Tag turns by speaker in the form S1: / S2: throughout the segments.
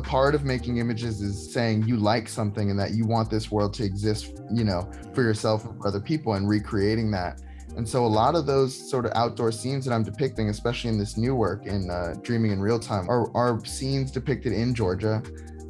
S1: part of making images is saying you like something and that you want this world to exist, you know, for yourself and for other people and recreating that. And so a lot of those sort of outdoor scenes that I'm depicting, especially in this new work in uh, Dreaming in Real Time, are, are scenes depicted in Georgia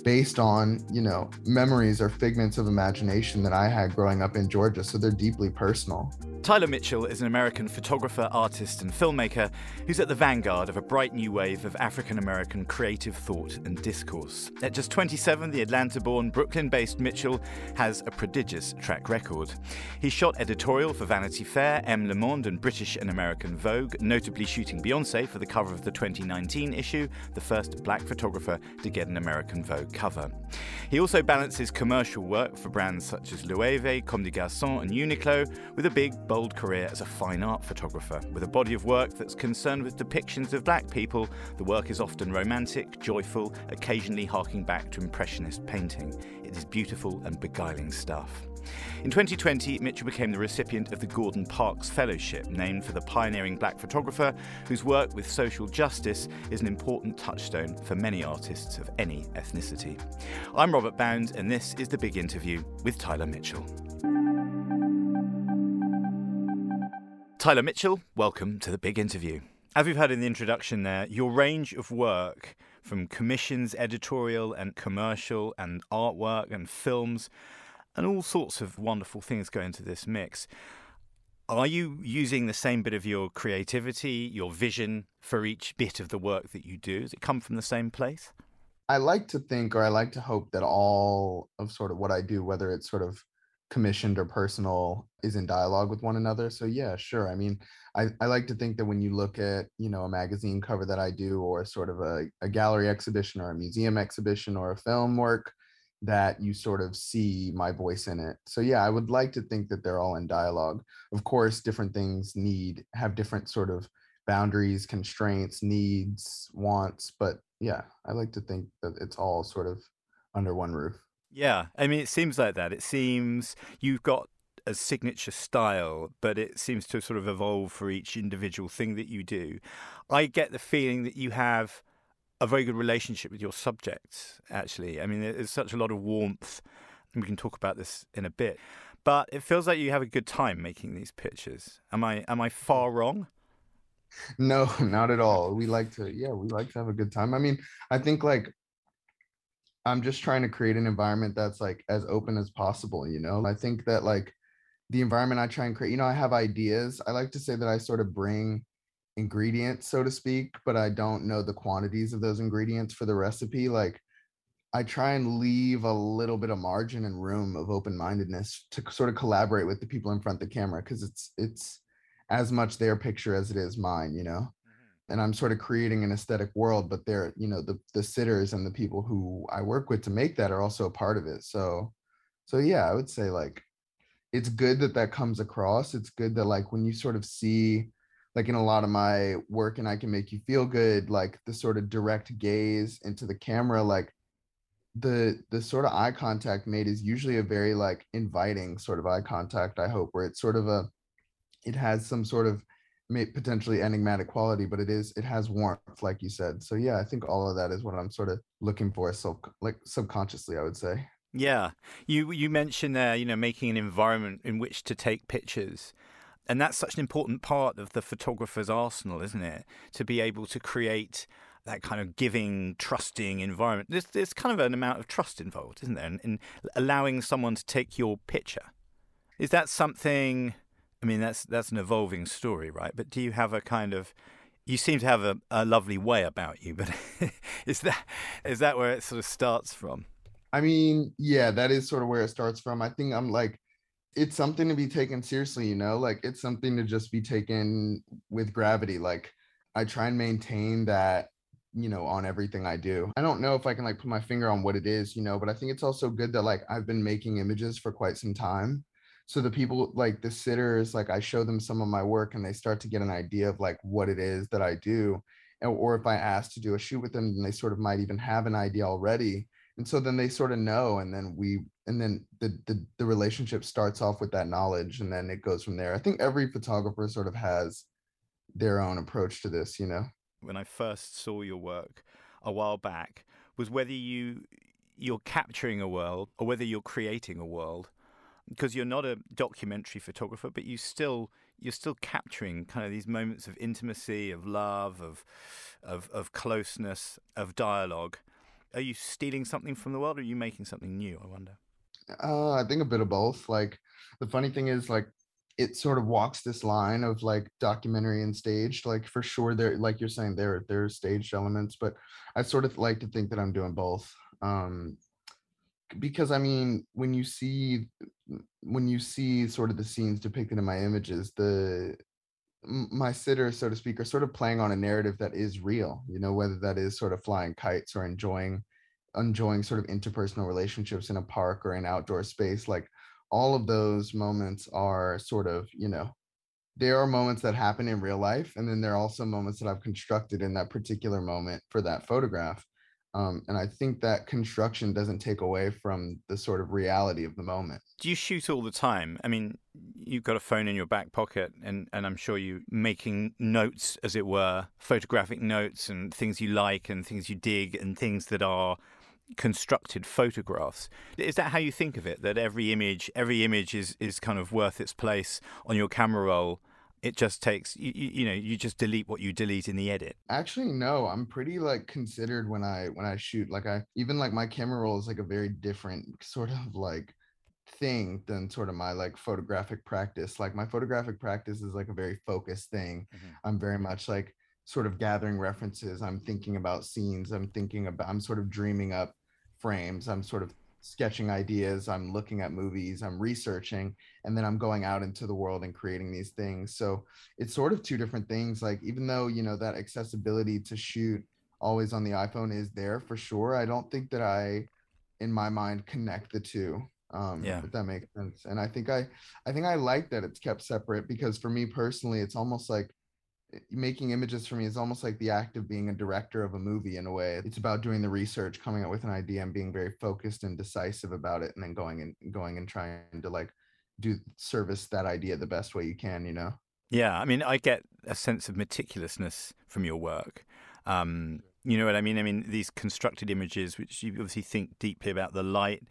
S1: based on, you know, memories or figments of imagination that I had growing up in Georgia. So they're deeply personal.
S2: Tyler Mitchell is an American photographer, artist, and filmmaker who's at the vanguard of a bright new wave of African American creative thought and discourse. At just 27, the Atlanta born, Brooklyn based Mitchell has a prodigious track record. He shot editorial for Vanity Fair, M. Le Monde, and British and American Vogue, notably shooting Beyonce for the cover of the 2019 issue, the first black photographer to get an American Vogue cover. He also balances commercial work for brands such as Loewe, Comme des Garçons, and Uniqlo with a big, bold career as a fine art photographer. With a body of work that's concerned with depictions of black people, the work is often romantic, joyful, occasionally harking back to Impressionist painting. It is beautiful and beguiling stuff. In 2020, Mitchell became the recipient of the Gordon Parks Fellowship, named for the pioneering black photographer whose work with social justice is an important touchstone for many artists of any ethnicity. I'm Robert Bound, and this is the big interview with Tyler Mitchell. Tyler Mitchell, welcome to the big interview. As we've heard in the introduction there, your range of work from commissions, editorial and commercial, and artwork and films and all sorts of wonderful things go into this mix. Are you using the same bit of your creativity, your vision for each bit of the work that you do? Does it come from the same place?
S1: I like to think, or I like to hope that all of sort of what I do, whether it's sort of commissioned or personal, is in dialogue with one another. So yeah, sure. I mean, I, I like to think that when you look at, you know, a magazine cover that I do, or sort of a, a gallery exhibition or a museum exhibition or a film work, that you sort of see my voice in it. So yeah, I would like to think that they're all in dialogue. Of course, different things need have different sort of boundaries, constraints, needs, wants, but yeah, I like to think that it's all sort of under one roof.
S2: Yeah, I mean it seems like that. It seems you've got a signature style, but it seems to sort of evolve for each individual thing that you do. I get the feeling that you have a very good relationship with your subjects, actually. I mean, there's such a lot of warmth, and we can talk about this in a bit. But it feels like you have a good time making these pictures. Am I am I far wrong?
S1: No, not at all. We like to, yeah, we like to have a good time. I mean, I think like I'm just trying to create an environment that's like as open as possible, you know? I think that like the environment I try and create, you know, I have ideas. I like to say that I sort of bring ingredients, so to speak, but I don't know the quantities of those ingredients for the recipe. Like I try and leave a little bit of margin and room of open-mindedness to sort of collaborate with the people in front of the camera because it's it's as much their picture as it is mine, you know. And I'm sort of creating an aesthetic world, but they're, you know, the the sitters and the people who I work with to make that are also a part of it. So so yeah, I would say like it's good that that comes across. It's good that like when you sort of see like in a lot of my work and I can make you feel good, like the sort of direct gaze into the camera, like the the sort of eye contact made is usually a very like inviting sort of eye contact, I hope, where it's sort of a it has some sort of potentially enigmatic quality, but it is it has warmth, like you said. So yeah, I think all of that is what I'm sort of looking for, so like subconsciously, I would say.
S2: Yeah, you you mentioned there, you know, making an environment in which to take pictures. And that's such an important part of the photographer's arsenal, isn't it? To be able to create that kind of giving, trusting environment. There's, there's kind of an amount of trust involved, isn't there? In, in allowing someone to take your picture. Is that something? I mean, that's that's an evolving story, right? But do you have a kind of you seem to have a, a lovely way about you, but is that is that where it sort of starts from?
S1: I mean, yeah, that is sort of where it starts from. I think I'm like it's something to be taken seriously, you know, like it's something to just be taken with gravity. Like I try and maintain that, you know, on everything I do. I don't know if I can like put my finger on what it is, you know, but I think it's also good that like I've been making images for quite some time. So the people like the sitters, like I show them some of my work and they start to get an idea of like what it is that I do. Or if I ask to do a shoot with them, then they sort of might even have an idea already. And so then they sort of know and then we and then the, the the relationship starts off with that knowledge and then it goes from there. I think every photographer sort of has their own approach to this you know?
S2: When i first saw your work a while back was whether you you're capturing a world or whether you're creating a world because you're not a documentary photographer but you still you're still capturing kind of these moments of intimacy of love of of of closeness of dialogue. Are you stealing something from the world or are you making something new i wonder?
S1: Uh, i think a bit of both. Like the funny thing is like it sort of walks this line of like documentary and staged. Like for sure there like you're saying there there are staged elements but i sort of like to think that i'm doing both. Um because i mean when you see when you see sort of the scenes depicted in my images the my sitters so to speak are sort of playing on a narrative that is real you know whether that is sort of flying kites or enjoying enjoying sort of interpersonal relationships in a park or an outdoor space like all of those moments are sort of, you know, there are moments that happen in real life. And then there are also moments that I've constructed in that particular moment for that photograph. Um, and I think that construction doesn't take away from the sort of reality of the moment.
S2: Do you shoot all the time? I mean, you've got a phone in your back pocket, and, and I'm sure you're making notes, as it were, photographic notes and things you like and things you dig and things that are constructed photographs. Is that how you think of it? That every image, every image is is kind of worth its place on your camera roll. It just takes you, you know you just delete what you delete in the edit.
S1: Actually, no. I'm pretty like considered when I when I shoot. Like I even like my camera roll is like a very different sort of like thing than sort of my like photographic practice. Like my photographic practice is like a very focused thing. Mm-hmm. I'm very much like sort of gathering references. I'm thinking about scenes. I'm thinking about I'm sort of dreaming up frames. I'm sort of sketching ideas, I'm looking at movies, I'm researching, and then I'm going out into the world and creating these things. So it's sort of two different things. Like, even though, you know, that accessibility to shoot always on the iPhone is there for sure, I don't think that I, in my mind, connect the two. Um, yeah. if that makes sense. And I think I, I think I like that it's kept separate because for me personally, it's almost like making images for me is almost like the act of being a director of a movie in a way. It's about doing the research coming up with an idea and being very focused and decisive about it and then going and going and trying to like do service that idea the best way you can you know?
S2: Yeah i mean i get a sense of meticulousness from your work. Um, you know what i mean? I mean these constructed images which you obviously think deeply about the light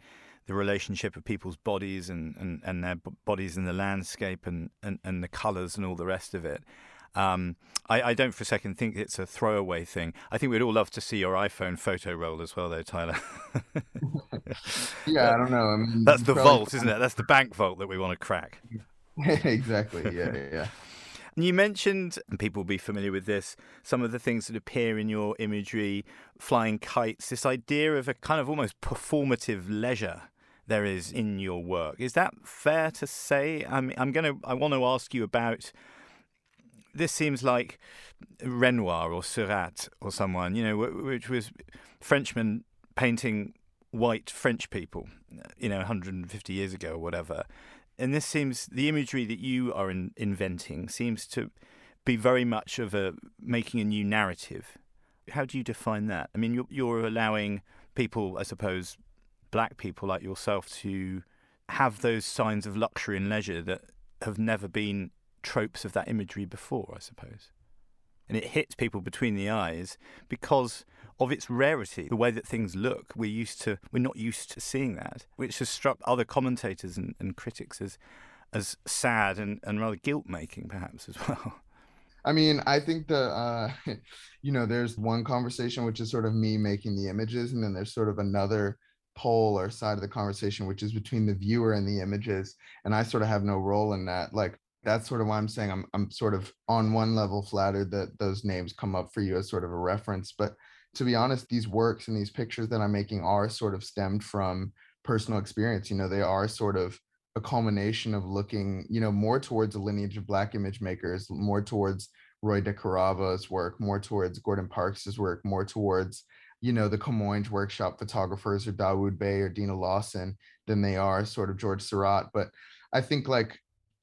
S2: the relationship of people's bodies and, and, and their bodies in the landscape and, and, and the colors and all the rest of it um, I, I, don't for a second think it's a throwaway thing. I think we'd all love to see your iPhone photo roll as well, though, Tyler.
S1: yeah, I don't know. I mean,
S2: that's the vault, isn't it? That's the bank vault that we want to crack.
S1: exactly. Yeah, yeah.
S2: And you mentioned, and people will be familiar with this, some of the things that appear in your imagery, flying kites, this idea of a kind of almost performative leisure there is in your work. Is that fair to say? I mean, I'm going to, I want to ask you about this seems like Renoir or Seurat or someone, you know, which was Frenchmen painting white French people, you know, 150 years ago or whatever. And this seems the imagery that you are in, inventing seems to be very much of a making a new narrative. How do you define that? I mean, you're, you're allowing people, I suppose, black people like yourself, to have those signs of luxury and leisure that have never been tropes of that imagery before, I suppose. And it hits people between the eyes because of its rarity, the way that things look. We're used to, we're not used to seeing that, which has struck other commentators and, and critics as, as sad and, and rather guilt making, perhaps as well.
S1: I mean, I think the, uh, you know, there's one conversation which is sort of me making the images, and then there's sort of another pole or side of the conversation which is between the viewer and the images, and I sort of have no role in that. Like, that's sort of why I'm saying I'm I'm sort of on one level flattered that those names come up for you as sort of a reference. But to be honest, these works and these pictures that I'm making are sort of stemmed from personal experience. You know, they are sort of a culmination of looking, you know, more towards a lineage of black image makers, more towards Roy DeCarava's work, more towards Gordon Parks's work, more towards, you know, the Kamoinge workshop photographers or Dawoud Bey or Deana Lawson than they are sort of George Seurat. But I think like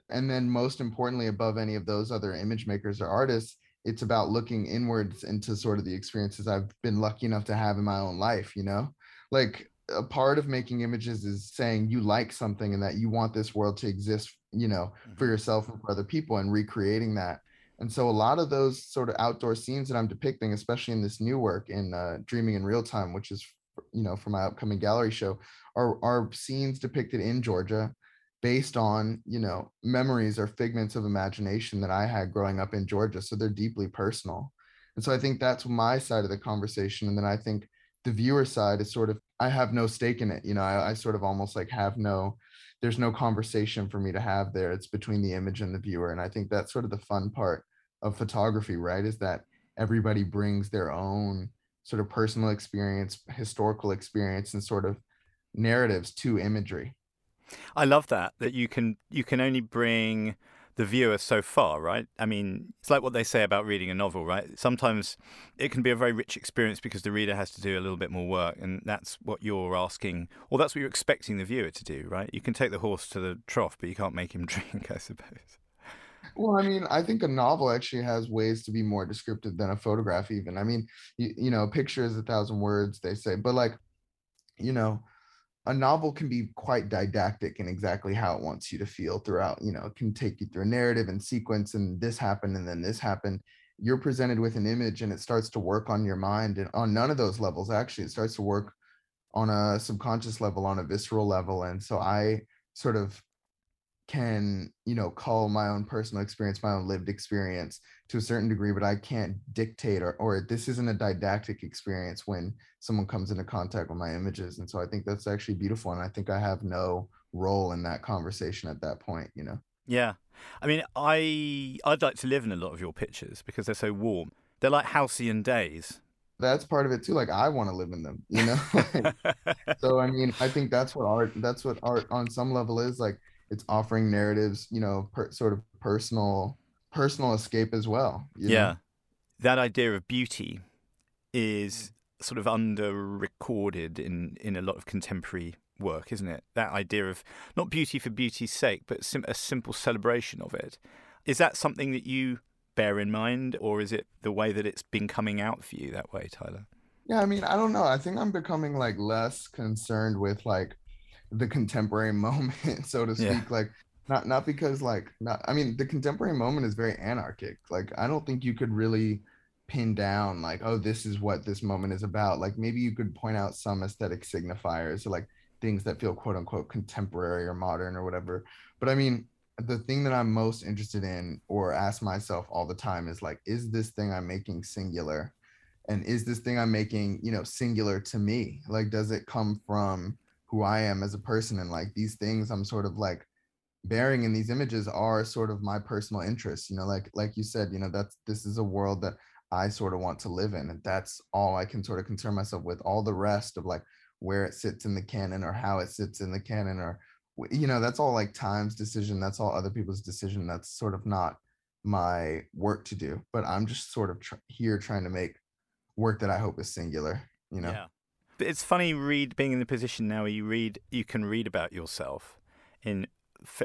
S1: and then most importantly above any of those other image makers or artists it's about looking inwards into sort of the experiences i've been lucky enough to have in my own life you know? Like a part of making images is saying you like something and that you want this world to exist you know for mm-hmm. yourself and for other people and recreating that. And so a lot of those sort of outdoor scenes that i'm depicting especially in this new work in uh, dreaming in real time which is you know, for my upcoming gallery show are are scenes depicted in Georgia based on, you know, memories or figments of imagination that I had growing up in Georgia. So they're deeply personal. And so I think that's my side of the conversation. And then I think the viewer side is sort of, I have no stake in it. You know, I, I sort of almost like have no, there's no conversation for me to have there. It's between the image and the viewer. And I think that's sort of the fun part of photography, right? Is that everybody brings their own sort of personal experience, historical experience, and sort of narratives to imagery.
S2: I love that that you can you can only bring the viewer so far, right? I mean, it's like what they say about reading a novel, right? Sometimes it can be a very rich experience because the reader has to do a little bit more work, and that's what you're asking, or that's what you're expecting the viewer to do, right? You can take the horse to the trough, but you can't make him drink, I suppose.
S1: Well, I mean, I think a novel actually has ways to be more descriptive than a photograph, even. I mean, you, you know, a picture is a thousand words, they say, but like, you know, a novel can be quite didactic in exactly how it wants you to feel throughout. You know, it can take you through a narrative and sequence, and this happened, and then this happened. You're presented with an image, and it starts to work on your mind. And on none of those levels, actually, it starts to work on a subconscious level, on a visceral level. And so I sort of can you know call my own personal experience my own lived experience to a certain degree but i can't dictate or, or this isn't a didactic experience when someone comes into contact with my images. And so i think that's actually beautiful and i think i have no role in that conversation at that point you know?
S2: Yeah. I mean i i'd like to live in a lot of your pictures because they're so warm. They're like halcyon days.
S1: That's part of it too like i want to live in them you know? So i mean i think that's what art that's what art on some level is like it's offering narratives you know per, sort of personal personal escape as well
S2: yeah know? that idea of beauty is sort of under recorded in in a lot of contemporary work isn't it? That idea of not beauty for beauty's sake but sim- a simple celebration of it. Is that something that you bear in mind or is it the way that it's been coming out for you that way tyler?
S1: Yeah i mean i don't know. I think i'm becoming like less concerned with like the contemporary moment, so to speak. Yeah. Like not not because like not I mean the contemporary moment is very anarchic. Like I don't think you could really pin down like oh this is what this moment is about. Like maybe you could point out some aesthetic signifiers or like things that feel quote unquote contemporary or modern or whatever. But I mean the thing that I'm most interested in or ask myself all the time is like is this thing I'm making singular? And is this thing I'm making, you know, singular to me? Like does it come from who I am as a person and like these things I'm sort of like bearing in these images are sort of my personal interests you know like like you said you know that's this is a world that I sort of want to live in and that's all I can sort of concern myself with all the rest of like where it sits in the canon or how it sits in the canon or you know that's all like time's decision that's all other people's decision that's sort of not my work to do but i'm just sort of tr- here trying to make work that i hope is singular you know?
S2: Yeah it's funny read being in the position now where you read you can read about yourself in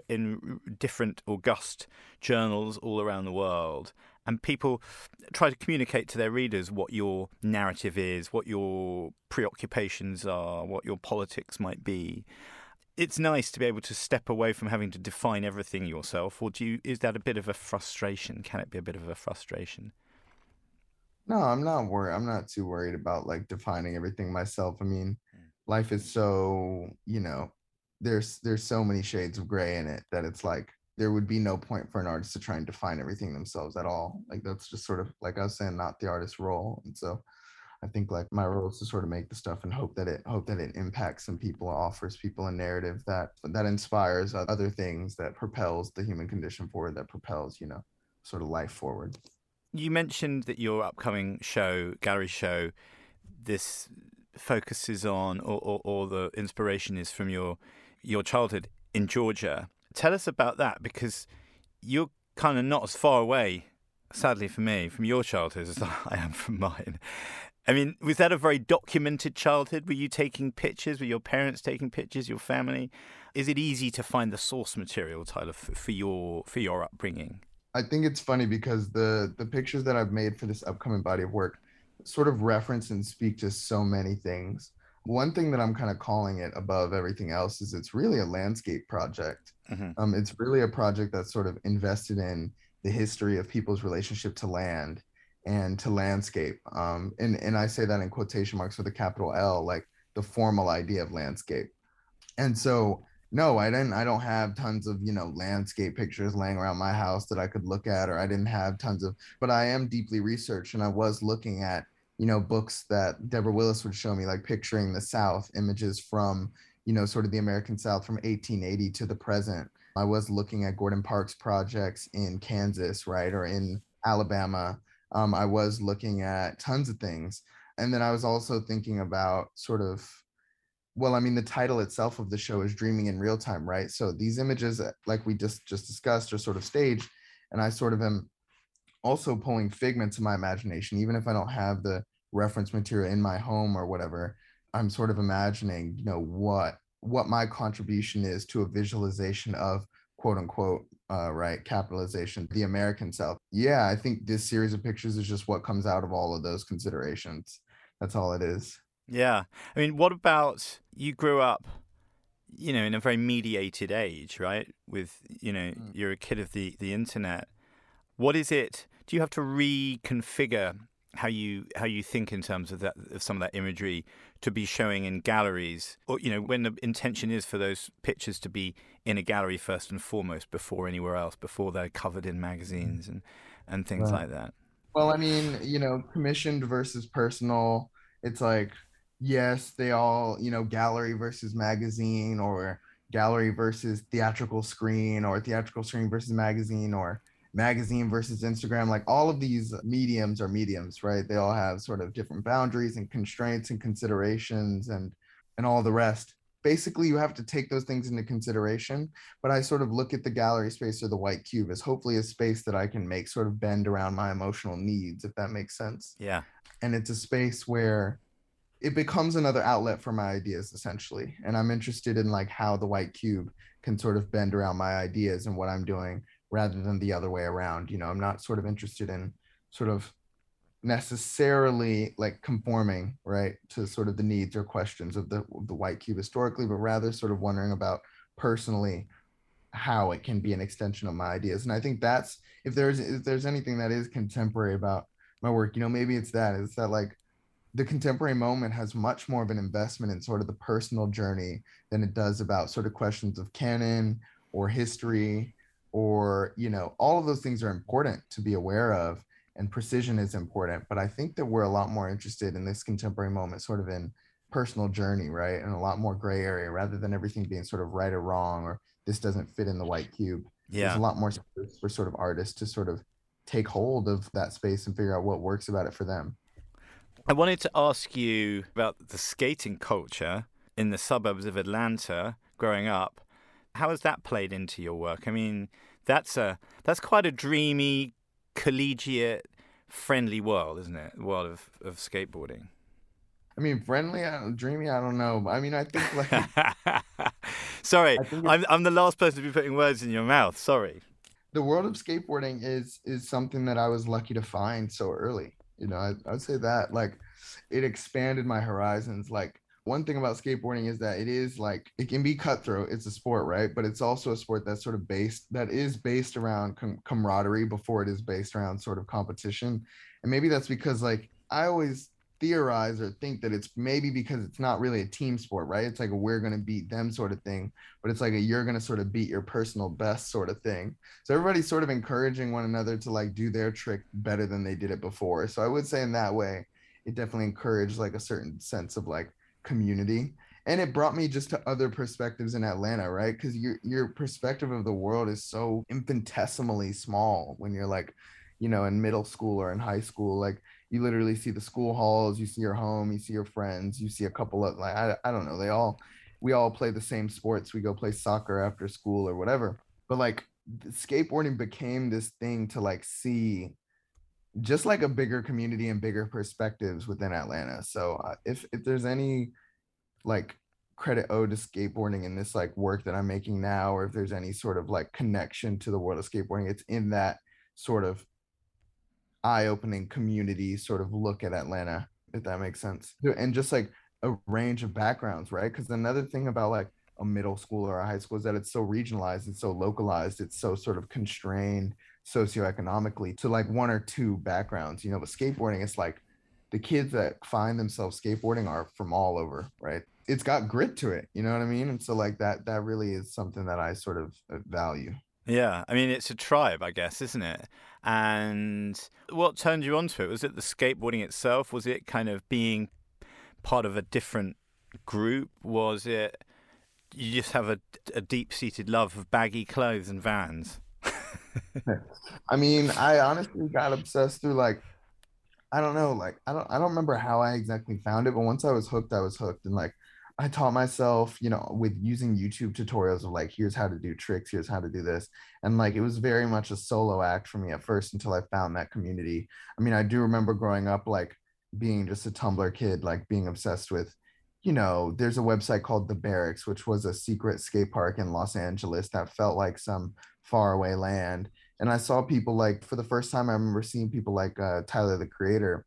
S2: in different august journals all around the world and people try to communicate to their readers what your narrative is what your preoccupations are what your politics might be. It's nice to be able to step away from having to define everything yourself or do you is that a bit of a frustration? Can it be a bit of a frustration
S1: no, I'm not worried. I'm not too worried about like defining everything myself. I mean, mm. life is so, you know, there's there's so many shades of gray in it that it's like there would be no point for an artist to try and define everything themselves at all. Like that's just sort of like I was saying, not the artist's role. And so I think like my role is to sort of make the stuff and hope that it hope that it impacts some people, offers people a narrative that that inspires other things, that propels the human condition forward, that propels, you know, sort of life forward
S2: you mentioned that your upcoming show, gallery show, this focuses on, or, or, or, the inspiration is from your your childhood in Georgia. Tell us about that because you're kind of not as far away, sadly for me, from your childhood as I am from mine. I mean, was that a very documented childhood? Were you taking pictures? Were your parents taking pictures? Your family? Is it easy to find the source material, Tyler, for, for your for your upbringing?
S1: I think it's funny because the the pictures that I've made for this upcoming body of work sort of reference and speak to so many things. One thing that I'm kind of calling it above everything else is it's really a landscape project. Mm-hmm. Um, it's really a project that's sort of invested in the history of people's relationship to land and to landscape. Um, and and I say that in quotation marks with a capital L, like the formal idea of landscape. And so no, I didn't I don't have tons of, you know, landscape pictures laying around my house that I could look at or I didn't have tons of but I am deeply researched and I was looking at, you know, books that Deborah Willis would show me like picturing the South, images from, you know, sort of the American South from 1880 to the present. I was looking at Gordon Parks projects in Kansas, right, or in Alabama. Um, I was looking at tons of things. And then I was also thinking about sort of, well, I mean, the title itself of the show is Dreaming in Real Time, right? So these images, uh, like we just just discussed, are sort of staged, and I sort of am also pulling figments of my imagination, even if I don't have the reference material in my home or whatever. I'm sort of imagining, you know, what what my contribution is to a visualization of quote unquote uh, right capitalization the american south yeah i think this series of pictures is just what comes out of all of those considerations that's all it is
S2: yeah. I mean what about you grew up you know in a very mediated age right? With you know mm. you're a kid of the the internet. What is it do you have to reconfigure how you how you think in terms of that of some of that imagery to be showing in galleries? Or you know when the intention is for those pictures to be in a gallery first and foremost before anywhere else before they're covered in magazines and and things right. like that?
S1: Well i mean you know commissioned versus personal it's like yes they all you know gallery versus magazine or gallery versus theatrical screen or theatrical screen versus magazine or magazine versus Instagram, like all of these mediums are mediums, right? They all have sort of different boundaries and constraints and considerations and and all the rest. Basically, you have to take those things into consideration. But I sort of look at the gallery space or the white cube as hopefully a space that I can make sort of bend around my emotional needs, if that makes sense.
S2: Yeah.
S1: And it's a space where it becomes another outlet for my ideas essentially. And I'm interested in like how the white cube can sort of bend around my ideas and what I'm doing rather than the other way around. You know, I'm not sort of interested in sort of necessarily like conforming right to sort of the needs or questions of the of the white cube historically, but rather sort of wondering about personally how it can be an extension of my ideas. And I think that's if there's if there's anything that is contemporary about my work, you know, maybe it's that it's that like the contemporary moment has much more of an investment in sort of the personal journey than it does about sort of questions of canon or history or you know all of those things are important to be aware of and precision is important. But i think that we're a lot more interested in this contemporary moment sort of in personal journey right? And a lot more gray area rather than everything being sort of right or wrong or this doesn't fit in the white cube.
S2: Yeah.
S1: there's a lot more for sort of artists to sort of take hold of that space and figure out what works about it for them
S2: i wanted to ask you about the skating culture in the suburbs of atlanta growing up how has that played into your work? I mean, that's a that's quite a dreamy, collegiate, friendly world, isn't it? world of, of skateboarding.
S1: I mean, friendly, dreamy. I don't know. I mean, I think like.
S2: Sorry, I'm I'm the last person to be putting words in your mouth. Sorry.
S1: The world of skateboarding is is something that I was lucky to find so early. You know, I, I'd say that like it expanded my horizons. Like one thing about skateboarding is that it is like it can be cutthroat it's a sport right but it's also a sport that's sort of based that is based around com- camaraderie before it is based around sort of competition and maybe that's because like i always theorize or think that it's maybe because it's not really a team sport right it's like a we're going to beat them sort of thing but it's like a you're going to sort of beat your personal best sort of thing so everybody's sort of encouraging one another to like do their trick better than they did it before so i would say in that way it definitely encouraged like a certain sense of like community and it brought me just to other perspectives in Atlanta, right? Because your your perspective of the world is so infinitesimally small when you're like, you know, in middle school or in high school. Like you literally see the school halls, you see your home, you see your friends, you see a couple of like I, I don't know, they all we all play the same sports. We go play soccer after school or whatever. But like skateboarding became this thing to like see just like a bigger community and bigger perspectives within Atlanta. So uh, if if there's any like credit owed to skateboarding in this like work that I'm making now, or if there's any sort of like connection to the world of skateboarding, it's in that sort of eye-opening community sort of look at Atlanta, if that makes sense. And just like a range of backgrounds, right? Because another thing about like a middle school or a high school is that it's so regionalized, it's so localized, it's so sort of constrained socioeconomically to like one or two backgrounds. You know, but skateboarding, it's like the kids that find themselves skateboarding are from all over, right? It's got grit to it, you know what I mean? And so like that that really is something that I sort of uh, value.
S2: Yeah, I mean it's a tribe, I guess, isn't it? And what turned you onto it? Was it the skateboarding itself? Was it kind of being part of a different group? Was it you just have a, a deep seated love of baggy clothes and vans?
S1: I mean, I honestly got obsessed through like I don't know, like I don't I don't remember how I exactly found it, but once I was hooked, I was hooked. And like I taught myself, you know, with using YouTube tutorials of like, here's how to do tricks, here's how to do this. And like, it was very much a solo act for me at first until I found that community. I mean, I do remember growing up, like being just a Tumblr kid, like being obsessed with, you know, there's a website called The Berrics, which was a secret skate park in Los Angeles that felt like some faraway land. And I saw people like, for the first time, I remember seeing people like uh, Tyler, the creator,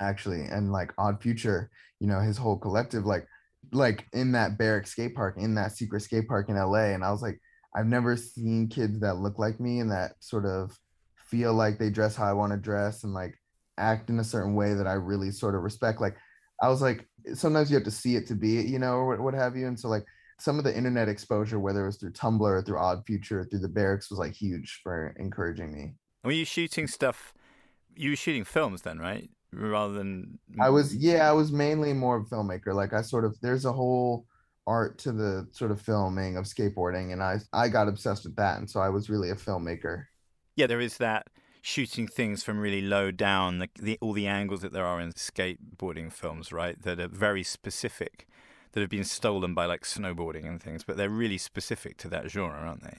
S1: actually, and like Odd Future, you know, his whole collective, like, like in that Berrics skate park in that secret skate park in LA and I was like I've never seen kids that look like me and that sort of feel like they dress how I want to dress and like act in a certain way that I really sort of respect. Like I was like sometimes you have to see it to be it you know or what, what have you. And so like some of the internet exposure whether it was through Tumblr or through Odd Future through the Berrics was like huge for encouraging me.
S2: Were you shooting stuff you were shooting films then right rather than
S1: I was yeah, I was mainly more of a filmmaker. Like I sort of there's a whole art to the sort of filming of skateboarding and I I got obsessed with that and so I was really a filmmaker.
S2: Yeah, there is that shooting things from really low down the, the all the angles that there are in skateboarding films, right? That are very specific that have been stolen by like snowboarding and things, but they're really specific to that genre, aren't they?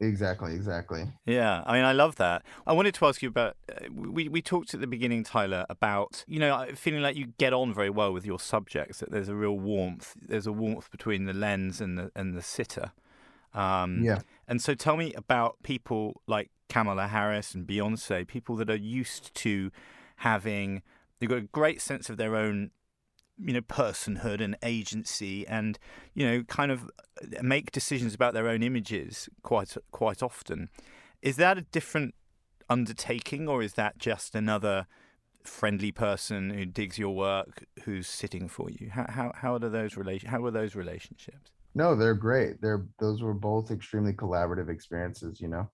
S1: Exactly, exactly.
S2: Yeah, I mean, I love that. I wanted to ask you about. Uh, we we talked at the beginning, Tyler, about you know feeling like you get on very well with your subjects. That there's a real warmth. There's a warmth between the lens and the and the sitter.
S1: Um, yeah.
S2: And so, tell me about people like Kamala Harris and Beyonce, people that are used to having. They've got a great sense of their own you know personhood and agency and you know kind of uh, make decisions about their own images quite quite often. Is that a different undertaking or is that just another friendly person who digs your work who's sitting for you? How how how are those relation how are those relationships?
S1: No they're great. They're those were both extremely collaborative experiences you know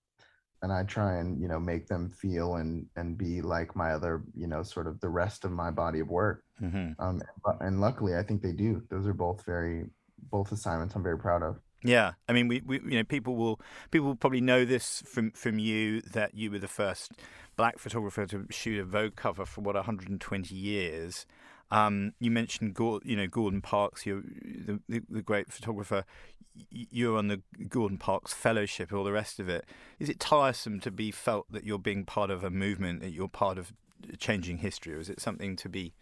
S1: and I try and you know make them feel and and be like my other you know sort of the rest of my body of work. Mm-hmm. Um, and luckily, I think they do. Those are both very both assignments I'm very proud of.
S2: Yeah, I mean, we, we you know people will people will probably know this from from you that you were the first black photographer to shoot a Vogue cover for what 120 years. Um, you mentioned you know Gordon Parks, you the, the, the great photographer you're on the Gordon Parks Fellowship, all the rest of it. Is it tiresome to be felt that you're being part of a movement, that you're part of changing history, or is it something to be?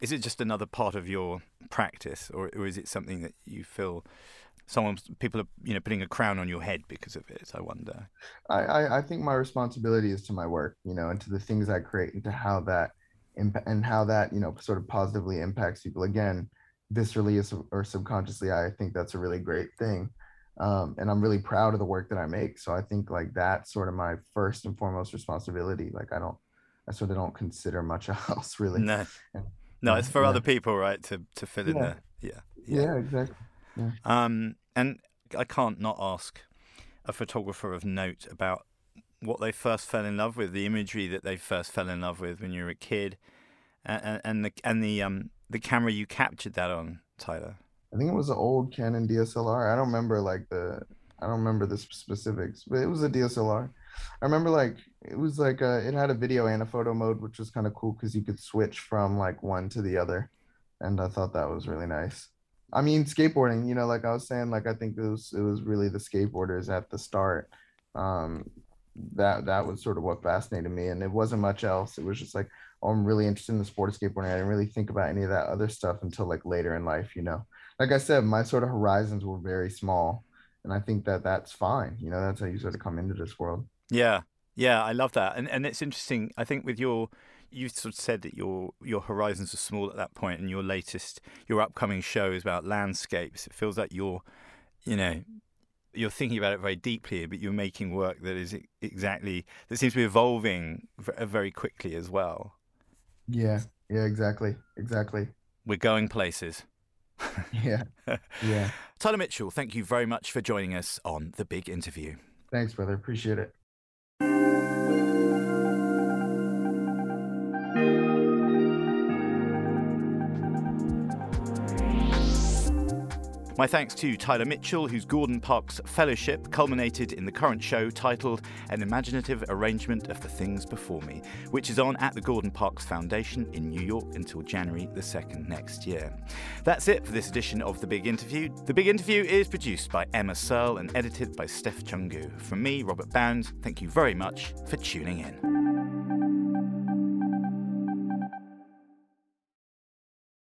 S2: Is it just another part of your practice, or, or is it something that you feel someone people are you know putting a crown on your head because of it? I wonder.
S1: I, I, I think my responsibility is to my work, you know, and to the things I create, and to how that imp- and how that you know sort of positively impacts people. Again viscerally or subconsciously i think that's a really great thing um, and i'm really proud of the work that i make so i think like that's sort of my first and foremost responsibility like i don't i sort of don't consider much else really
S2: no no it's for yeah. other people right to to fill in
S1: yeah.
S2: there
S1: yeah yeah, yeah exactly yeah.
S2: um and i can't not ask a photographer of note about what they first fell in love with the imagery that they first fell in love with when you were a kid and, and the and the um the camera you captured that on, Tyler?
S1: I think it was an old Canon DSLR. I don't remember like the I don't remember the specifics, but it was a DSLR. I remember like it was like a, it had a video and a photo mode, which was kind of cool because you could switch from like one to the other, and I thought that was really nice. I mean, skateboarding, you know, like I was saying, like I think it was it was really the skateboarders at the start. Um, that that was sort of what fascinated me, and it wasn't much else. It was just like, oh, I'm really interested in the sport of skateboarding. I didn't really think about any of that other stuff until like later in life, you know. Like I said, my sort of horizons were very small, and I think that that's fine. You know, that's how you sort of come into this world.
S2: Yeah, yeah, I love that, and and it's interesting. I think with your you sort of said that your your horizons are small at that point, and your latest your upcoming show is about landscapes. It feels like you're, you know, you're thinking about it very deeply, but you're making work that is exactly that seems to be evolving uh, very quickly as well.
S1: Yeah, Yeah, exactly. Exactly.
S2: We're going places.
S1: Yeah. Yeah.
S2: Tyler Mitchell, thank you very much for joining us on The Big Interview.
S1: Thanks, brother. Appreciate it.
S2: My thanks to Tyler Mitchell, whose Gordon Parks Fellowship culminated in the current show titled An Imaginative Arrangement of the Things Before Me, which is on at the Gordon Parks Foundation in New York until January the 2nd next year. That's it for this edition of The Big Interview. The Big Interview is produced by Emma Searle and edited by Steph Chungu. From me, Robert Bound, thank you very much for tuning in.